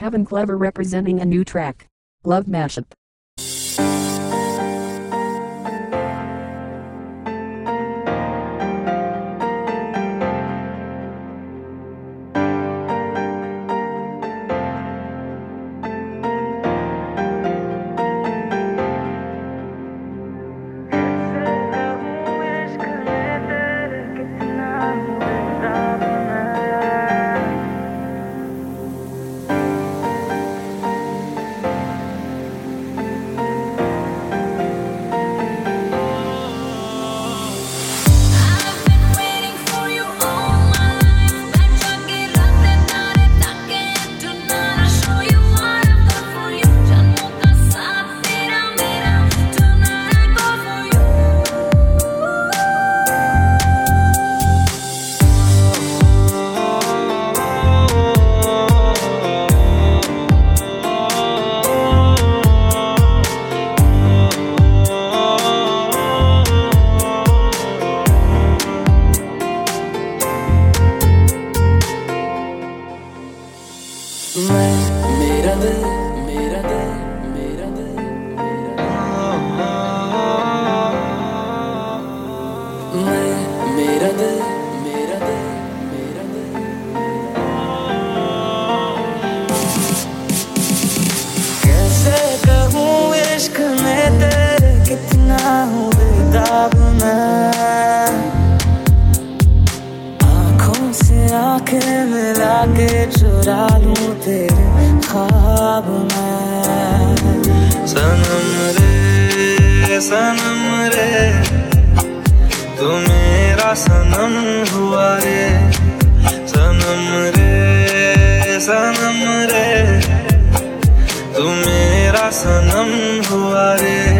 Evan Clever representing a new track. Love Mashup. आँखों से आँखें मिला के चुरा लूँ तेरे ख्वाब सनम रे सनम रे, तू सनम हुआ रे। सनम रे सनम रे, तू सनम हुआ रे।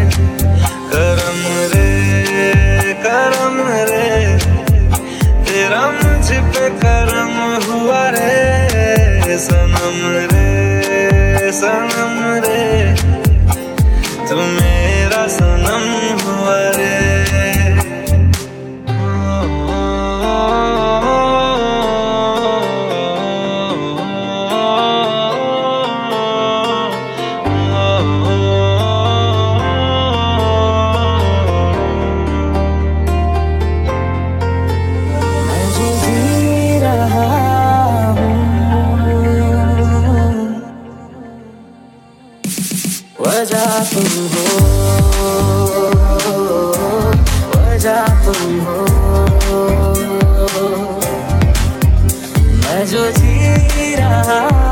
मुझ पे हुआ रे सनम रे सनम रे। हो वजह जो जी रहा